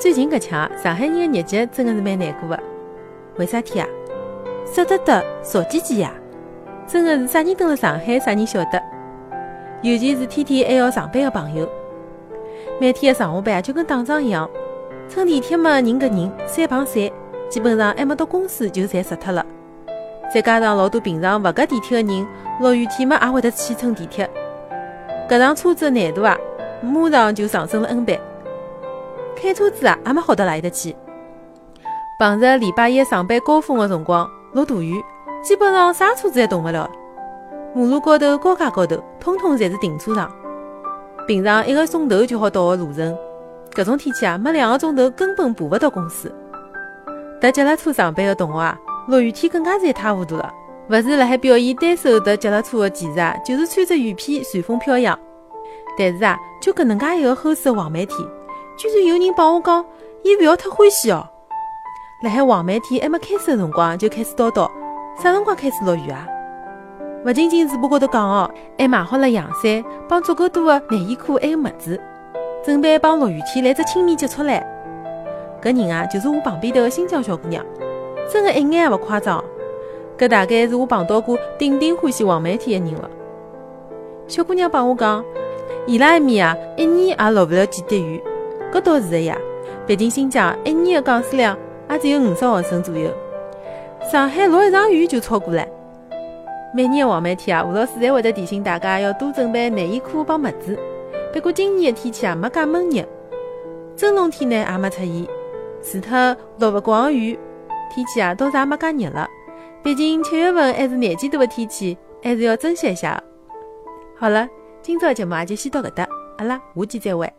最近搿腔上海人的日脚真的是蛮难过的。为啥体啊？舍得得，少唧唧呀！真的是啥人蹲辣上海，啥人晓得。尤其是天天还要上班的朋友，每天的上下班就跟打仗一样。乘地铁嘛，人搿人三碰三，基本上还没到公司就侪死脱了。再加上老多平常勿搭地铁的人，落雨天嘛也会得去乘地铁。搿趟车子的难度啊，马上就上升了 N 倍。开车子啊，也没好到哪里搭去。碰着礼拜一上班高峰的辰光，落大雨，基本上啥车子也动勿了。马路高头、高架高头，通通侪是停车场。平常一个钟头就好到的路程。搿种天气啊，没两个钟头根本爬勿到公司。踏脚踏车上班的同学啊，落雨天更加是一塌糊涂了。勿是辣海表演单手踏脚踏车的技术啊，就是穿着雨披随风飘扬。但是啊，就搿能介一个厚实的黄梅天，居然有人帮我讲，伊勿要太欢喜哦。辣海黄梅天还没开始的辰光就开始叨叨，啥辰光开始落雨啊？勿仅仅嘴巴高头讲哦，还买好了阳伞，帮足够多的内衣裤还有袜子。准备帮落雨天来只亲密接触唻。搿人啊，就是我旁边头个新疆小姑娘，真的一眼也勿夸张。搿大概是我碰到过顶顶欢喜黄梅天的人了。小姑娘帮我讲，伊拉埃面啊，一年也落勿了几滴雨。搿倒是的呀，毕竟新疆一年的降水量也只有五十毫升左右。上海落一场雨就超过了。每年的黄梅天啊，吴老师侪会得提醒大家要多准备内衣裤帮袜子。不过今年的天气啊，没介闷热，真冬天呢也没出现，除脱落勿光雨，天气啊倒是也没介热了。毕竟七月份还是廿几度的天气，还是要珍惜一下。好了，今朝节目也就先到搿搭，阿拉下期再会。